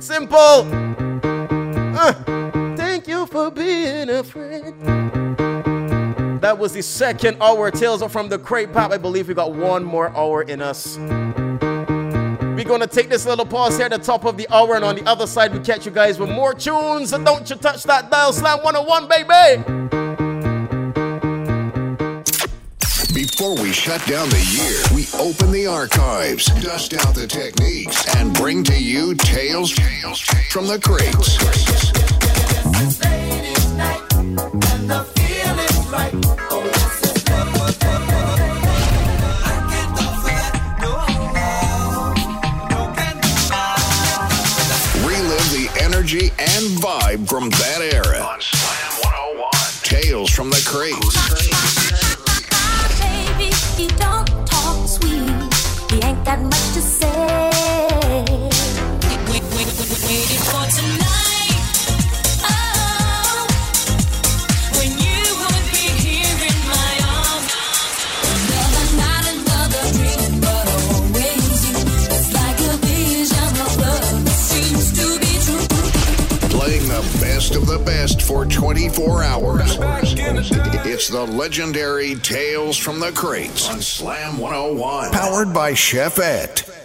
Simple. Uh, thank you for being a friend. That was the second hour. Tales from the crate pop. I believe we got one more hour in us. We're gonna take this little pause here at the top of the hour, and on the other side, we catch you guys with more tunes. So don't you touch that dial, Slam 101, baby. Before we shut down the year, we open the archives, dust out the techniques, and bring to you tales, tales, tales from the crates. Relive the energy and vibe from that era. On Slam 101. Tales from the Crates. For 24 hours. It's the legendary Tales from the Crates on Slam 101. Powered by Chef boy,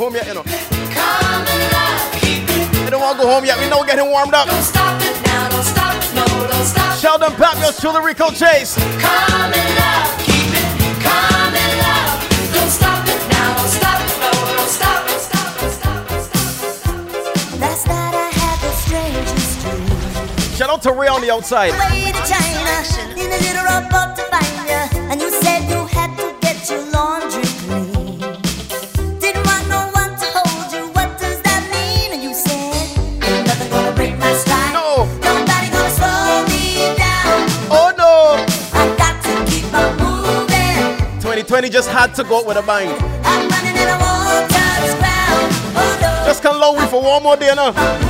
home yet, you know. I don't want to go home yet. We know we're getting warmed up. Don't stop it now, don't stop it, no, don't stop Sheldon Pap, yours truly, Rico Chase. Come in love, keep it, come in love. Don't stop it now, don't stop it, no, don't stop it, stop it, stop it, stop it. Last night I had the strangest dream. Shout out to Ray on the outside. Way to go out with a bang. I'm running and I won't touch. Oh. Just can low we for one more day now.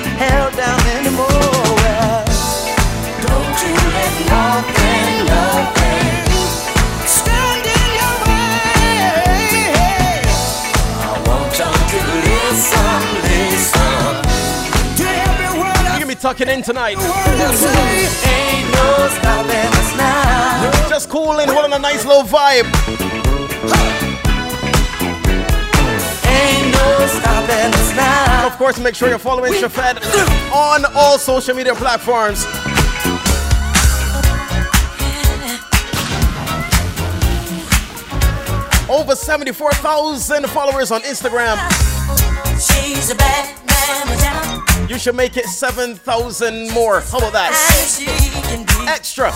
held down anymore. Well, don't you let nothing, nothing stand in your way. I want you to listen, listen to every word I You can be tucking in tonight. word I say. Ain't no stopping us now. Just cooling, holding a nice little vibe. Ain't no us now. Of course, make sure you're following Chefette on all social media platforms. Over 74,000 followers on Instagram. She's a bad man, madame. You should make it 7,000 more. How about that? And she can be. Extra.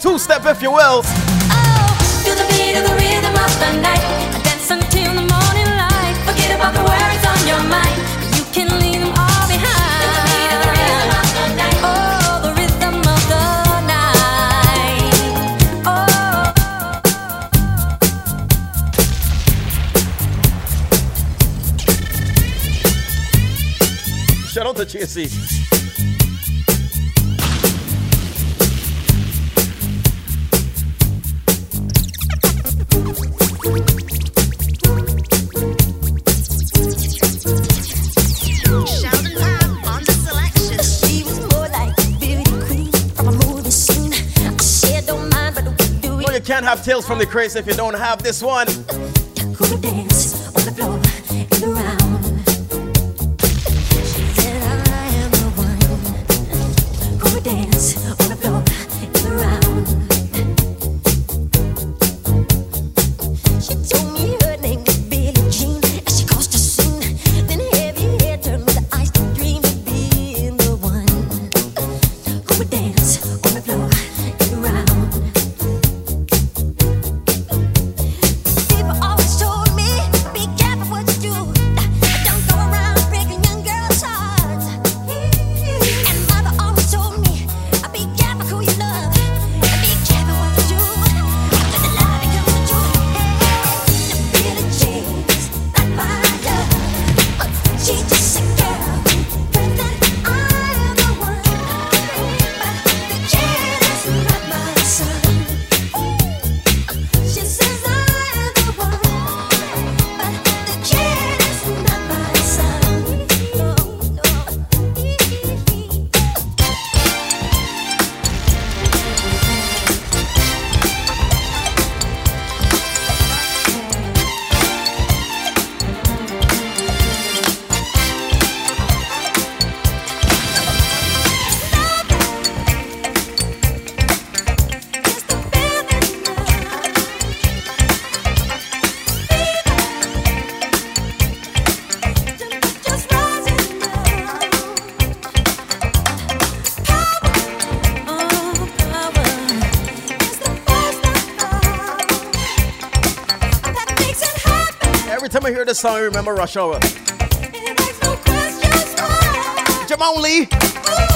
two step. can't have tales from the crazy if you don't have this one. Who dance on the floor in the round? song, I remember Rush Hour. No Jamal Lee. Ooh.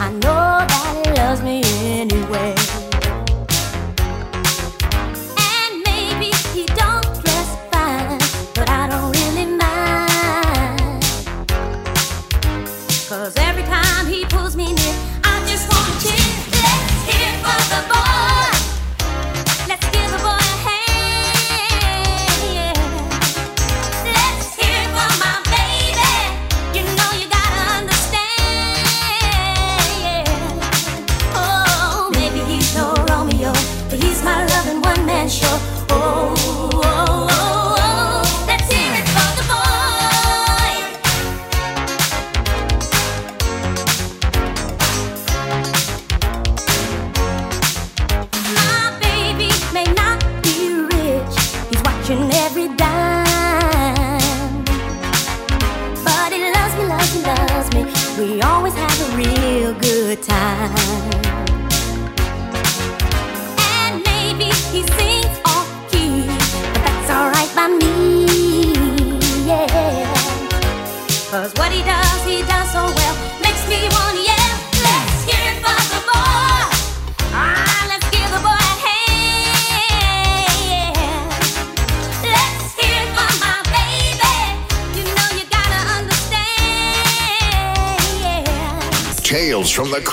I know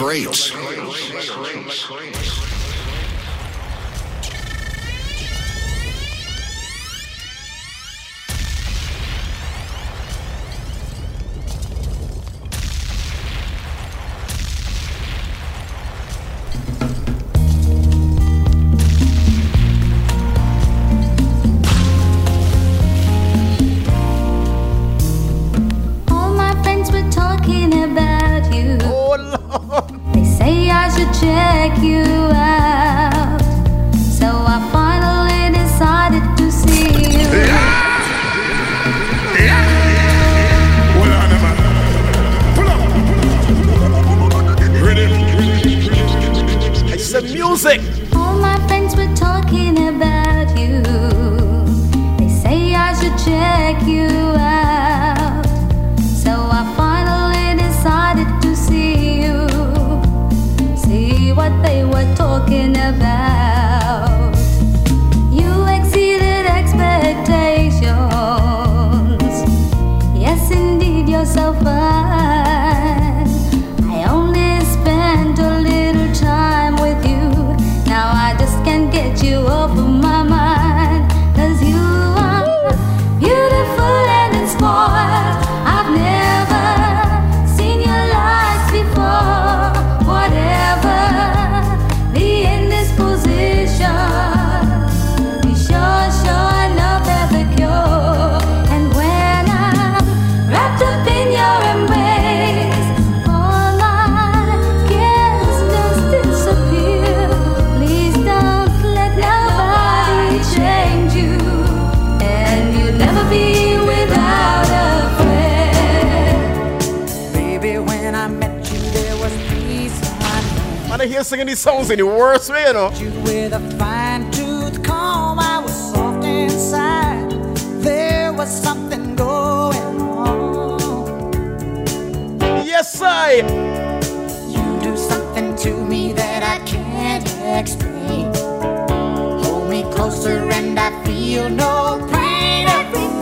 rates. Singing these songs in the worst way, you know. With a fine tooth comb, I was soft inside. There was something going on. Yes, I. You do something to me that I can't explain. Hold me closer and I feel no pain. Every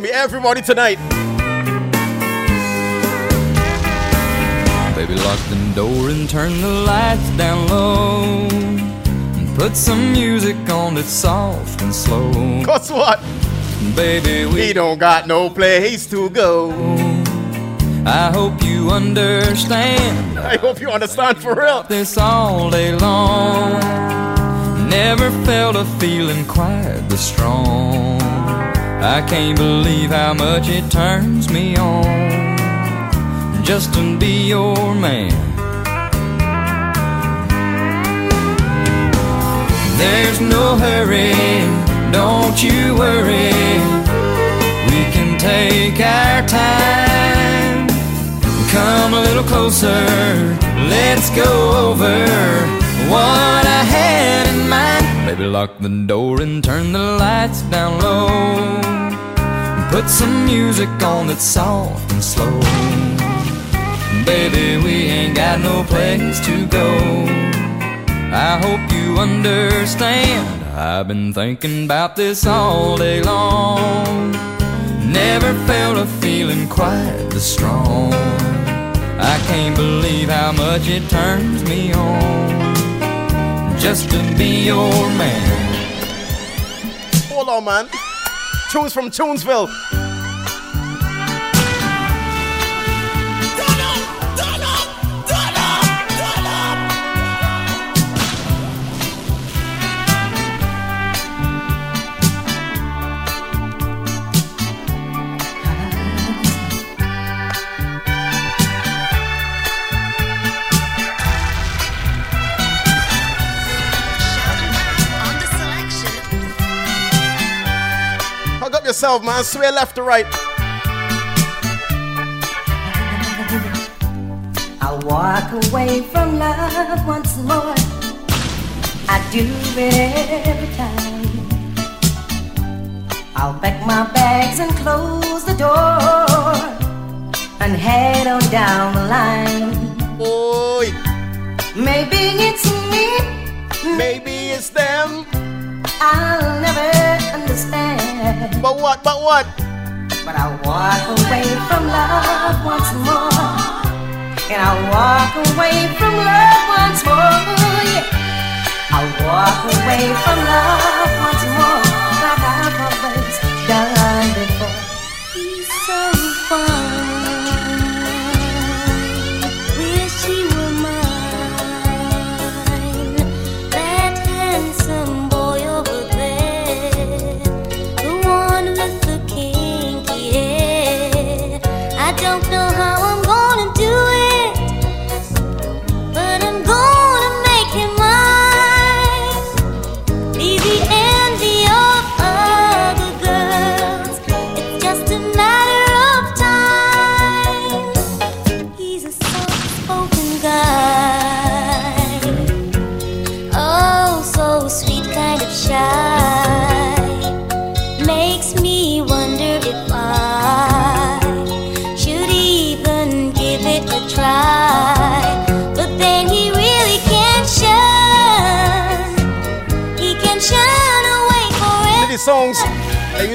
I'm telling you, this gonna be everybody tonight. Baby, lock the door and turn the lights down low. And put some music on that's soft and slow. Cause what? Baby, we He don't got no place to go. I hope you understand I hope you understand for real. this all day long. Never felt a feeling quite this strong. I can't believe how much it turns me on just to be your man. There's no hurry, don't you worry. We can take our time. Come a little closer, let's go over what I had in mind. Baby, lock the door and turn the lights down low. Put some music on that's soft and slow. Baby, we ain't got no place to go. I hope you understand. I've been thinking about this all day long. Never felt a feeling quite this strong. I can't believe how much it turns me on just to be your man. Hold on, man. Tunes from Tunesville. Yourself, man. Sway left to right. I'll walk away from love once more. I do it every time. I'll pack my bags and close the door and head on down the line. Boy, Maybe it's me, maybe it's them. I'll never understand. But what, but what? But I'll walk away from love once more. And I'll walk away from love once more. Yeah. I'll walk away from love once more. Like I've always done before. He's so fine.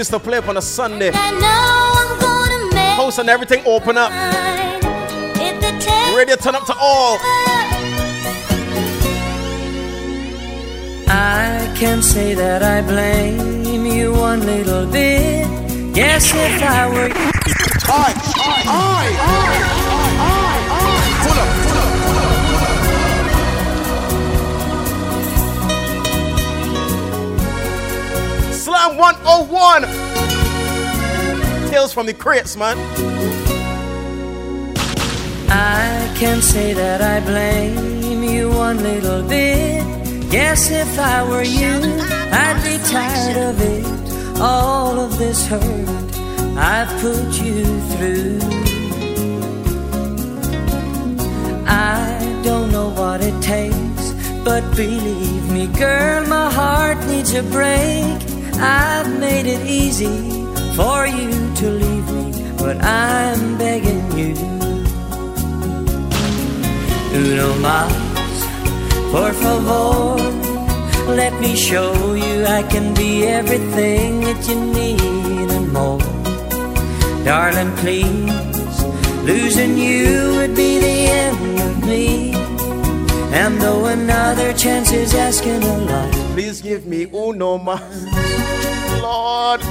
Used to play up on a Sunday. I know I'm gonna make House and everything open up. mine. If the test Radio turn up to all. I can't say that I blame you one little bit. Yes, if I were Slam 101. Tales from the crates, man. I can't say that I blame you one little bit. Guess if I were you, I'd be tired of it. All of this hurt I've put you through. I don't know what it takes, but believe me, girl, my heart needs a break. I've made it easy for you to leave me, but I'm begging you. Uno más, por favor. Let me show you I can be everything that you need and more. Darling, please, losing you would be the end of me. And though another chance is asking a lot, Please give me uno más. Lord.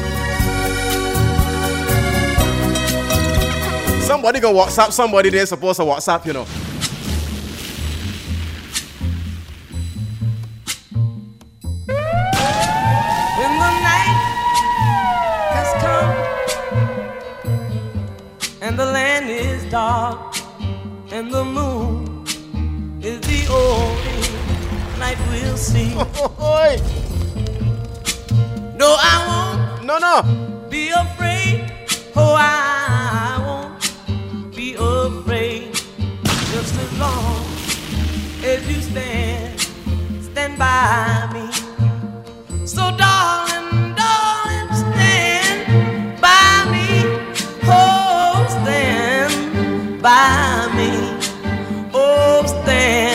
Somebody go WhatsApp somebody they're supposed to WhatsApp, you know. When the night has come and the land is dark and the moon is the only light we'll see. Oi. No, I won't No, no. be afraid. Oh, I won't be afraid. Just as long as you stand, stand by me. So, darling, darling, stand by me. Oh, stand by me. Oh, stand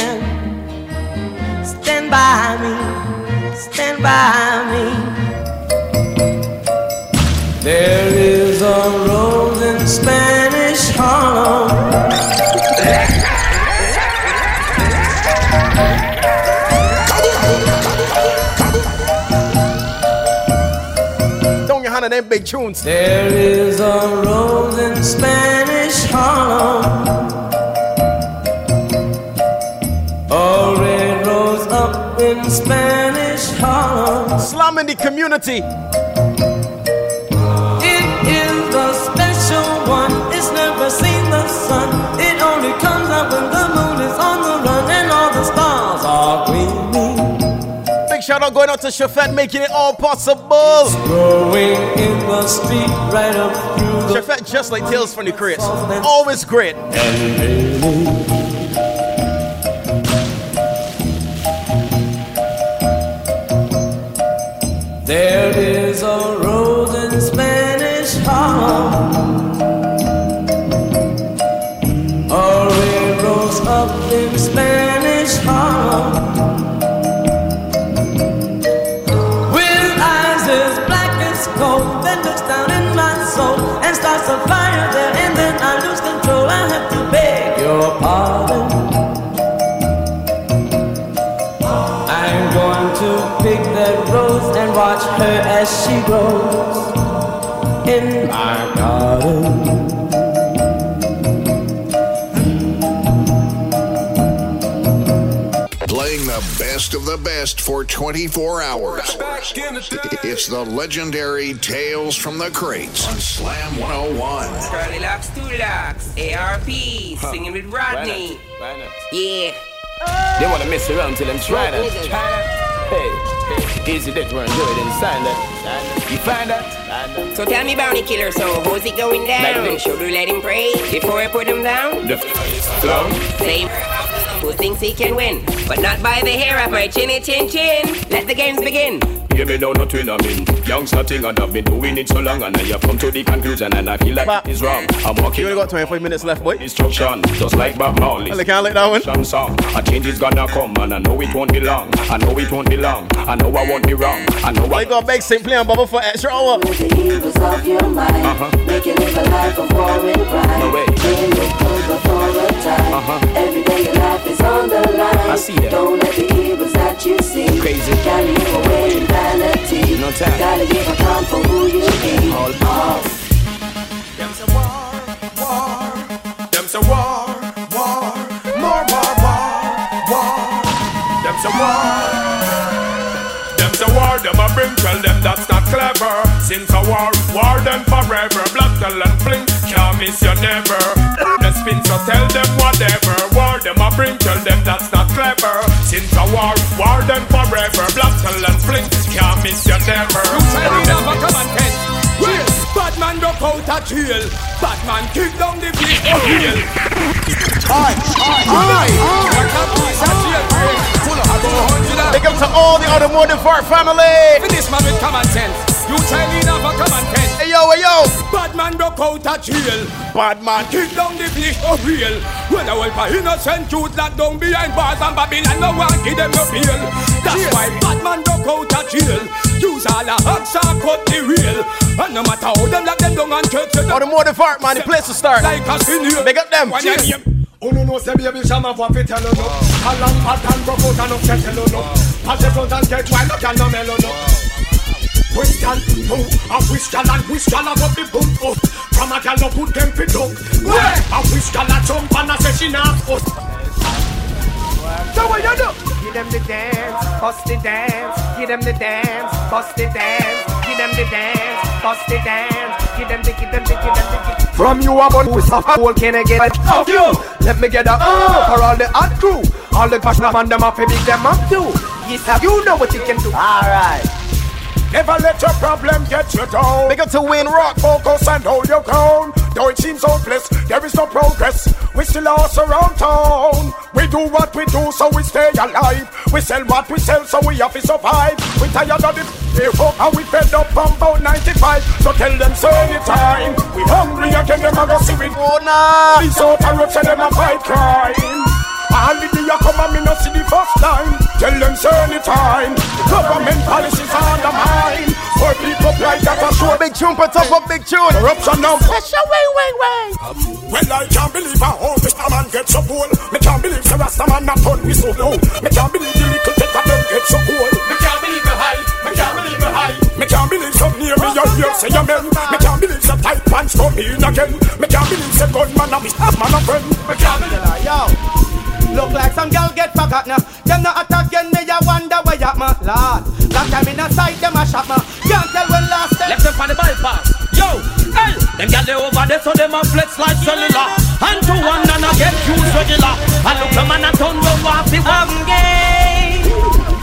Of them big tunes. There is a rose in Spanish Harlem. A red rose up in Spanish Harlem. Slamming the community. Going out to Chefette making it all possible. Growing in the street right up through the Chefette just like Tales from the crates. Always great. There is a rose in Spanish Harlem. As she grows in my garden. Playing the best of the best for 24 hours. It's the legendary Tales from the Crates on Slam 101. Charlie Locks, Two Locks, ARP, singing with Rodney. Yeah. They wanna mess around till them try that. Hey, easy do it and sign that. You find that? So tell me, Bounty Killer, so how's it going down? Like. Should we let him pray before I put him down? The flow. Say who thinks he can win, but not by the hair of my chinny chin chin. Let the games begin. Hear me now, not twin, I mean. Youngster thing, and I've been doing it so long, and I have come to the conclusion, and I feel like it is wrong. I'm walking. You only got 25 minutes left, boy. Instruction, just like Bob Marley. I can't let that one. Song, song. A change is gonna come, and I know it won't be long. I know it won't be long. I know I won't be wrong. I know I. You got make St. play on Bubble for extra hour. off your mind. Uh-huh. Make you live a life of war and crime. No way. Playing with hope before a time. Uh-huh. Every day your life is on the line. I see that. Don't let the evils that you see Crazy. carry you away in vanity. No time. Gotta give account for who you be. All Oh. Them say war, war. Them say war, war. More war, war, war. Them say war. Them say war, them a bring tell them that's not clever. Since a war, war them forever. Black tell and fling, can't miss you never. The spin so tell them whatever. War them a bring tell them that's not clever. Since a war, war them forever. Black tell and fling, can't miss you never. Tell me never come and tell. Well, bad man broke out of jail. Bad man kick down the place of jail. Aye, aye, aye. Like a piece of jail break. Full of about a hundred and- Big up to all the automotive art family. Finish man with common sense. You tell me never common sense. Hey yo, hey yo. Bad man broke out of jail. Bad man kick down the place of real. When I wipe a innocent youth locked down behind bars and Babylon, no one give them no bail. That's why bad man broke out of jail. Use all the hacks and cut the real. And no matter how them lock them down and church them. Automotive art, man. The place to start. Like a senior. Big up them. Cheers. you Oh no no, say baby, shall my want to tell you no. A long pattern broke out and upset you no. Pass the front and get wild, look and no mellow no. Whistle, boom, a whistle and whistle up up the boom up. From a gal no put them fit up. A whistle a jump and a say she not us. So what you do? Give them the dance, bust the dance. Give them the dance, bust the dance. Give them the dance, bust the dance. Give them the, give them the, give them the. Give from you I'm on with a whole can I get it of you? Let me get a uh for all the hot crew. All the passionate man them up, big them up too. Yes, you know what you can do? Alright. Never let your problem get you down. Big up to Win Rock. Focus and hold your ground. Though it seems hopeless, there is no progress. We still lost around town. We do what we do, so we stay alive. We sell what we sell, so we have to survive. We tired of the people, and we fed up from about 95. So tell them, say anytime. We hungry again, them a go see it. Oh, nah. These out and road, them a fight crime. All the you come and me no see the first time. Tell them say anytime. Government policies undermine. For people like that are sure. Big tune, put up a big tune. Corruption now. Pressure, way, way, way. Well, I can't believe how all this man get so cool. Me can't believe the Rasta man not turn me so low. Me can't believe the little take of them get so cool. Me can't believe the high. Me can't believe the high. Me can't believe some near me your ear say amen. Me can't believe the tight pants come in again. Me can't believe the gunman and me man a friend. Me can't believe. Yo, look like some girl get forgot now. Them not attack again, me ya wonder where ya ma lord. Long time in a sight, them a shot ma. Can't tell when last them. Left them for the bypass. Yo, hey, them gal they over there, so them a flex like cellular. And to one and I get used regular. I look a man a turn round off the I'm gay.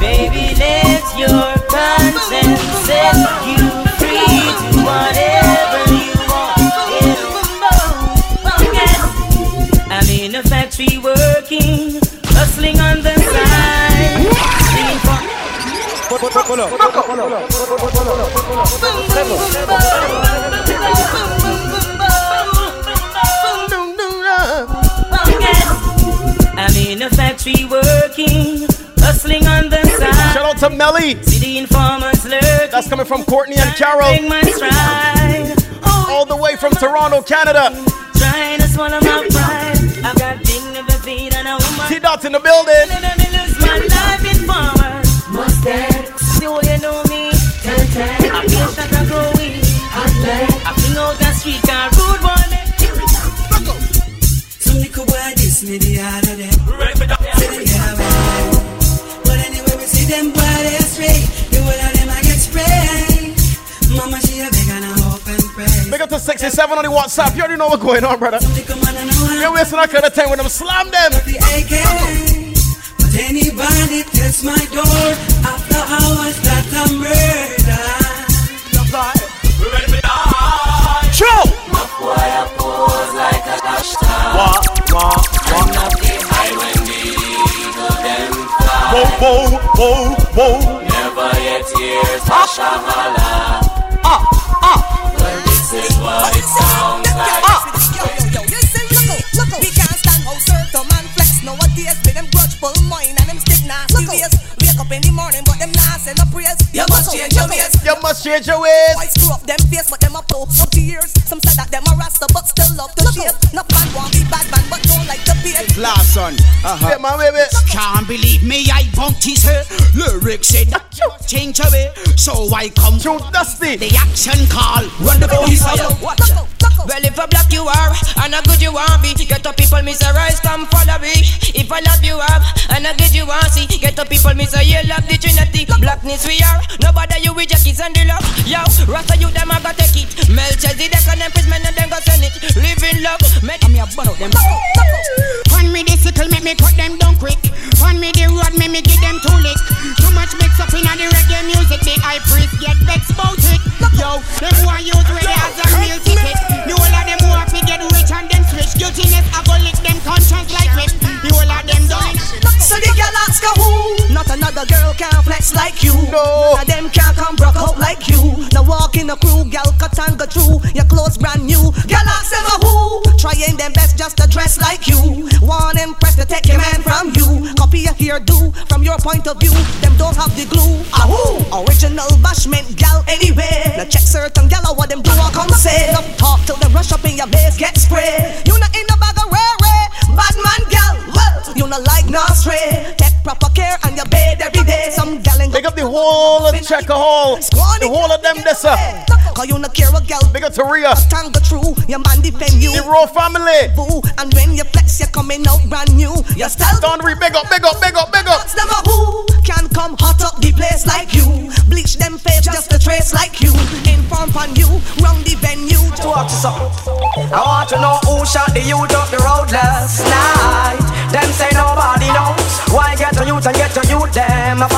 Baby, let your conscience set you free to whatever I'm in a factory working, hustling on the side. Shout out to Melly. See the informers lurking. That's coming from Courtney and Carol. Take my stride. All the way from Toronto, Canada. Trying to swallow my pride. I've got dignity and a woman. T Dot's in the building. I fling out the street car rude boy. Some little boy diss me the other day. Say they get away. But anyway, we see them boy they astray. The whole of them I get sprayed. Mama she a beg and I hope and pray. Big up to 67 on the WhatsApp. You already know what's going on, brother. You're wasting our kind of time with them. Slam them. The AK. But anybody test my door after hours that I murder. Boy, I pose like a Wah, wah, high when the eagle them fly. Whoa, whoa, whoa, whoa. Never yet hears Mashamala. Ah, ah. Well, this is what it sounds like. You must change your ways. You must change your ways. Boys screw up them face, but them a poke up tears. Some say that them a rasta, but still love to shave. No man want be bad man, but don't like the beard. Last son. Uh-huh. Baby. Can't believe me, I bumped his head. Lyrics said change away. So I come to dusty. The action call. Run the boys fire. Watch out. Well, if a black you are, and a good you want be, get the people, Mr. Rice, come follow me. If I love you up, and a good you want see, get the people, Mr. You love the Trinity. Blackness we are, nobody you with jackies and the love. Yo, Rasta you them a go take it. Melchizedek and them prismen and them go send it. Live in love, make me a burn out them. Hand me the sickle, make me cut them down quick. Hand me the rod, make me give them two lick. Too much mix up in the reggae music, the high priest get vexed about it. Yo, them want use reggae as a meal ticket. The whole of them want to get rich and then switch. Guiltiness, I go lick them conscience like whip. The whole of them done. So the girl ask her who? Not another girl can flex like you. No. None of them can come broke out like you. Now walk in the crew, girl cut and go through. Your clothes brand new. Girl ask them a who? Trying them best just to dress like you. Want impress to take your man from you. Copy a hairdo from your point of view. Them don't have the glue. A who? Original bashment gal whole of Checker Hall. The whole of them this up. Cause you not care a gal. Big up to Rhea. Tango true, your man defend you. The Raw family. Boo, and when you flex, you're coming out brand new. You're still Don't re big up, big up, big up, big up. What's them a who can come hot up the place like you? Bleach them face just a trace like you. Inform on you, round the venue. To watch us up. I want to know who shot the youth up the road last night. Them say nobody knows. Why get to youth and get to youth them a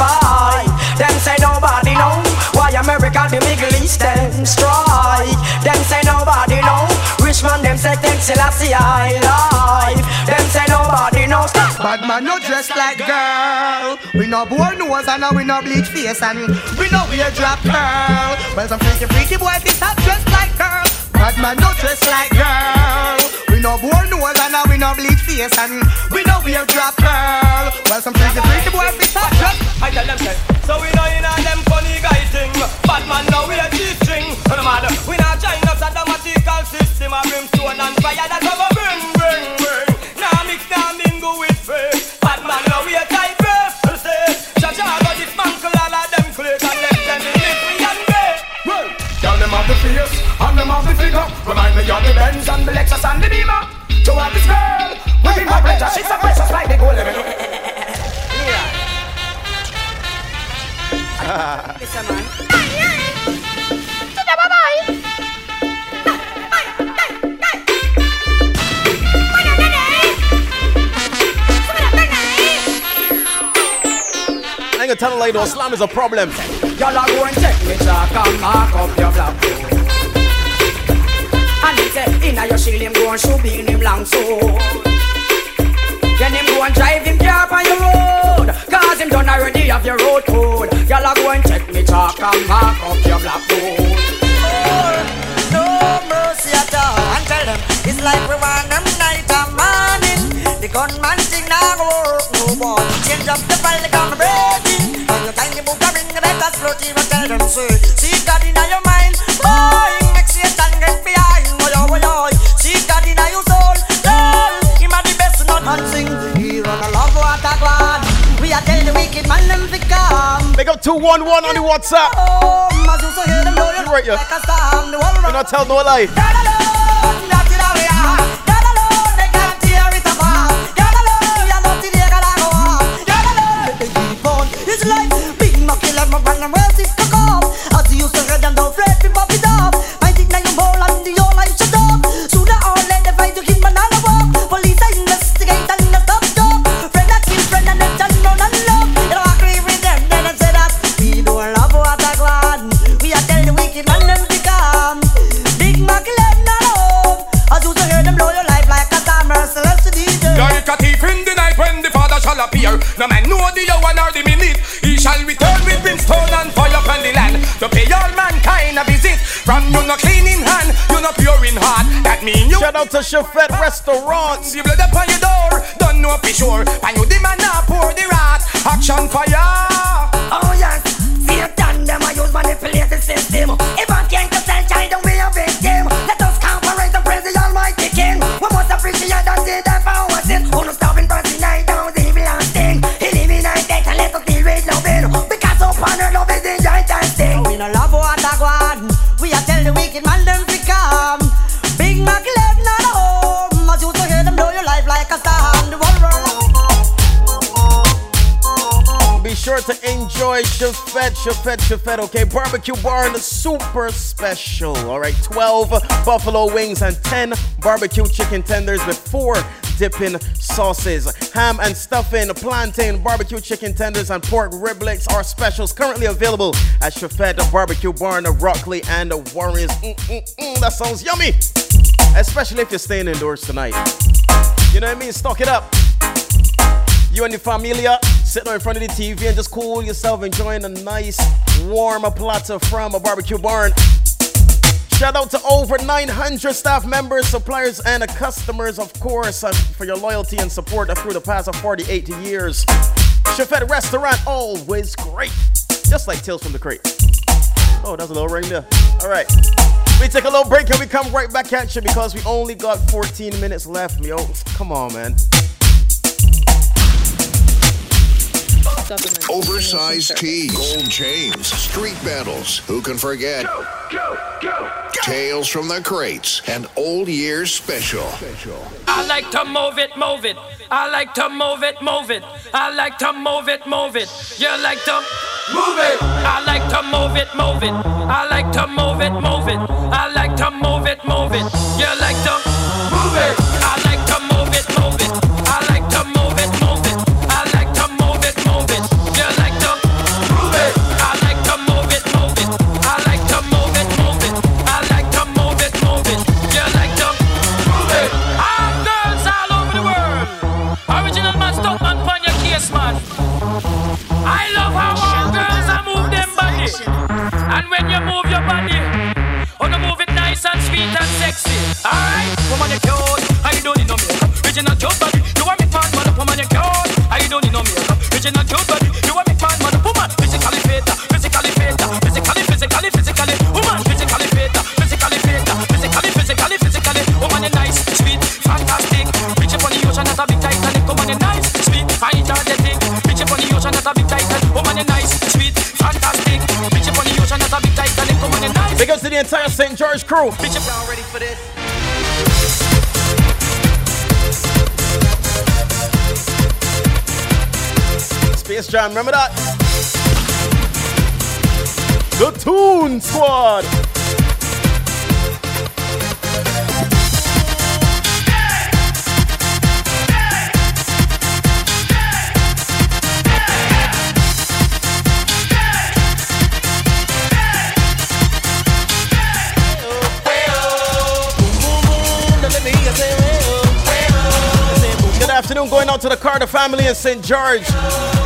them strike? Them say nobody knows. Rich man them say thanks Selassie I life. Them say nobody knows. Bad man no dress like girl. We no bore nose and we no bleach face and we no wear drop curl. Well some freaky freaky boys this not dress like girl. Bad man no dress like girl. We no bore nose and we no bleach face and we no wear drop curl. Well some freaky freaky boys not dress. I tell them say, so we know in a them funny guy thing. Bad man now we a G string. No matter, we not join up mathematical system. A brimstone and fire that's how we bring, bring, bring. Now mix, now mingle with faith. Bad man now we figure. Remind me of the Benz and the Lexus and the Beamer. To have this girl, we be my pleasure. She's so precious like the gold. Listen, man. I ain't gonna tell the lady, Islam is a problem. Y'all are going to take me chalk and mark up your black And he say, inna your shield him go and shoot be in him long soul Then him go and drive him car on your road Cause him done already have your road code Y'all are going to check me chalk and mark up your black board No mercy at all. And tell them it's like we want them night and morning. The gunman thing now go work no more. Change up the file, they come breaking. And the time you book a ring, the better float even tell them say, see God in your mind. Boy, Are tell the wicked man them to come. Big up 211 on the WhatsApp. Oh, so hear them You right, yeah. like a. The whole You not tell no lie. Visit. From you no clean in hand, you no pure in heart. That mean you. Shout out to Chefette Restaurants. The blood upon your door, don't know for sure. And you demand now pour the rat. Action fire. Oh yes, Satan them a use manipulate the system. If Chefette, Chefette, Chefette, okay? Barbecue bar and a super special, all right? 12 buffalo wings and 10 barbecue chicken tenders with four dipping sauces. Ham and stuffing, plantain, barbecue chicken tenders, and pork riblets are specials currently available at Chefette Barbecue Barn, Rockley, and Warrens. Mm, mm, mm, that sounds yummy! Especially if you're staying indoors tonight. You know what I mean? Stock it up. You and the familia sitting in front of the TV and just cool yourself, enjoying a nice warm platter from a barbecue barn. Shout out to over 900 staff members, suppliers, and customers, of course, uh, for your loyalty and support through the past 48 years. Chefette Restaurant, always great. Just like Tales from the Crate. Oh, that's a little ring there. All right. We take a little break and we come right back at you because we only got 14 minutes left, yo. Come on, man. Oversized tees, gold chains, street battles. Who can forget? Tales from the crates and old years special. I like to move it, move it. I like to move it, move it. I like to move it, move it. You like to move it. I like to move it, move it. I like to move it, move it. I like to move it, move it. You like to move it. And when you move your body, oh, you move it nice and sweet and sexy. Alright, woman, you cute. I don't need no makeup. Original cute body. You want me fan, man, woman, you cute. I don't need no makeup. Original cute body. You want the entire St. George crew. Bitch, ready for this. Space Jam, remember that? The Toon Squad. Afternoon, going out to the Carter family in St. George.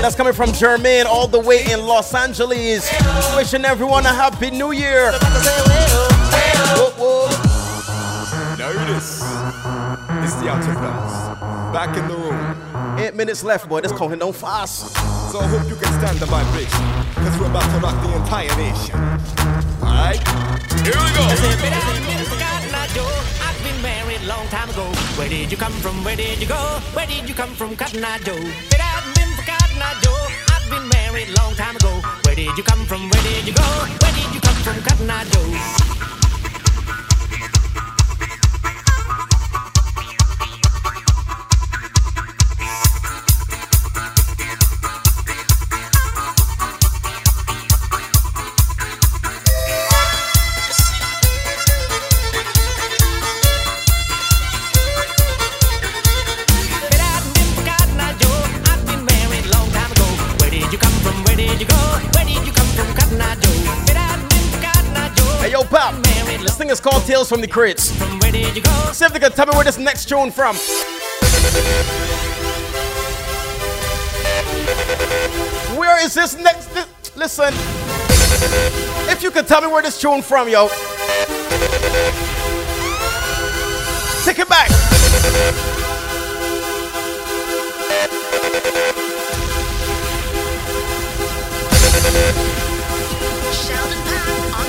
That's coming from Jermaine all the way in Los Angeles. Wishing everyone a happy new year. Whoa, whoa. Notice. It's the outer class. Back in the room. Eight minutes left, boy. This counting down fast. So I hope you can stand the vibration. Because we're about to rock the entire nation. Alright? Here we go. I've been married long time ago. Where did you come from? Where did you go? Where did you come from, Cotton Eye Joe? It hasn't been for Cotton Eye Joe. I've been married long time ago. Where did you come from? Where did you go? Where did you come from, Cotton Eye Joe? Pal. This thing is called Tales from the Crates. Go? See if they can tell me where this next tune from. Where is this next? This, listen, if you could tell me where this tune from, yo. Take it back.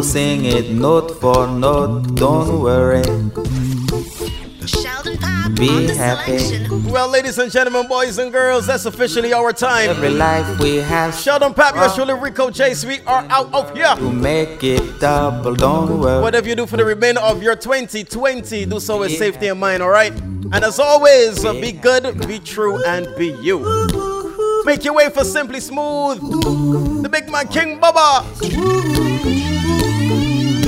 to sing it note for note. Don't worry. Be happy. Well, ladies and gentlemen, boys and girls, that's officially our time. Every life we have Sheldon Pap, yours truly, Rico Chase. We are out of here. to make it double. Don't worry. Whatever you do for the remainder of your 2020, do so with safety in mind, all right? And as always, uh, be good, be true, and be you. Make your way for Simply Smooth, the big man King Baba.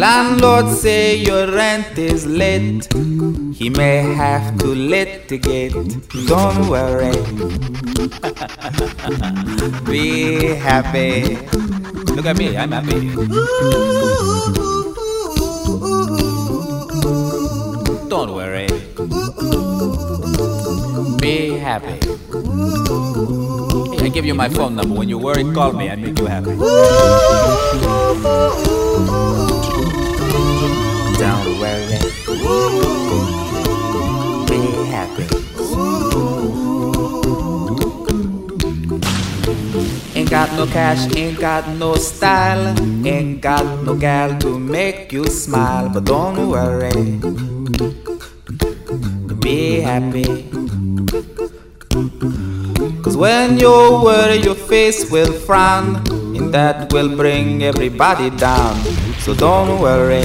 Landlord say your rent is late. He may have to litigate. Don't worry. Be happy. Look at me, I'm happy. Don't worry. Be happy. I give you my phone number. When you worry, call me. I make you happy. Don't worry. Be happy. Ain't got no cash, ain't got no style, ain't got no gal to make you smile, but don't worry. Be happy. Cause when you worry, your face will frown, and that will bring everybody down. So don't worry,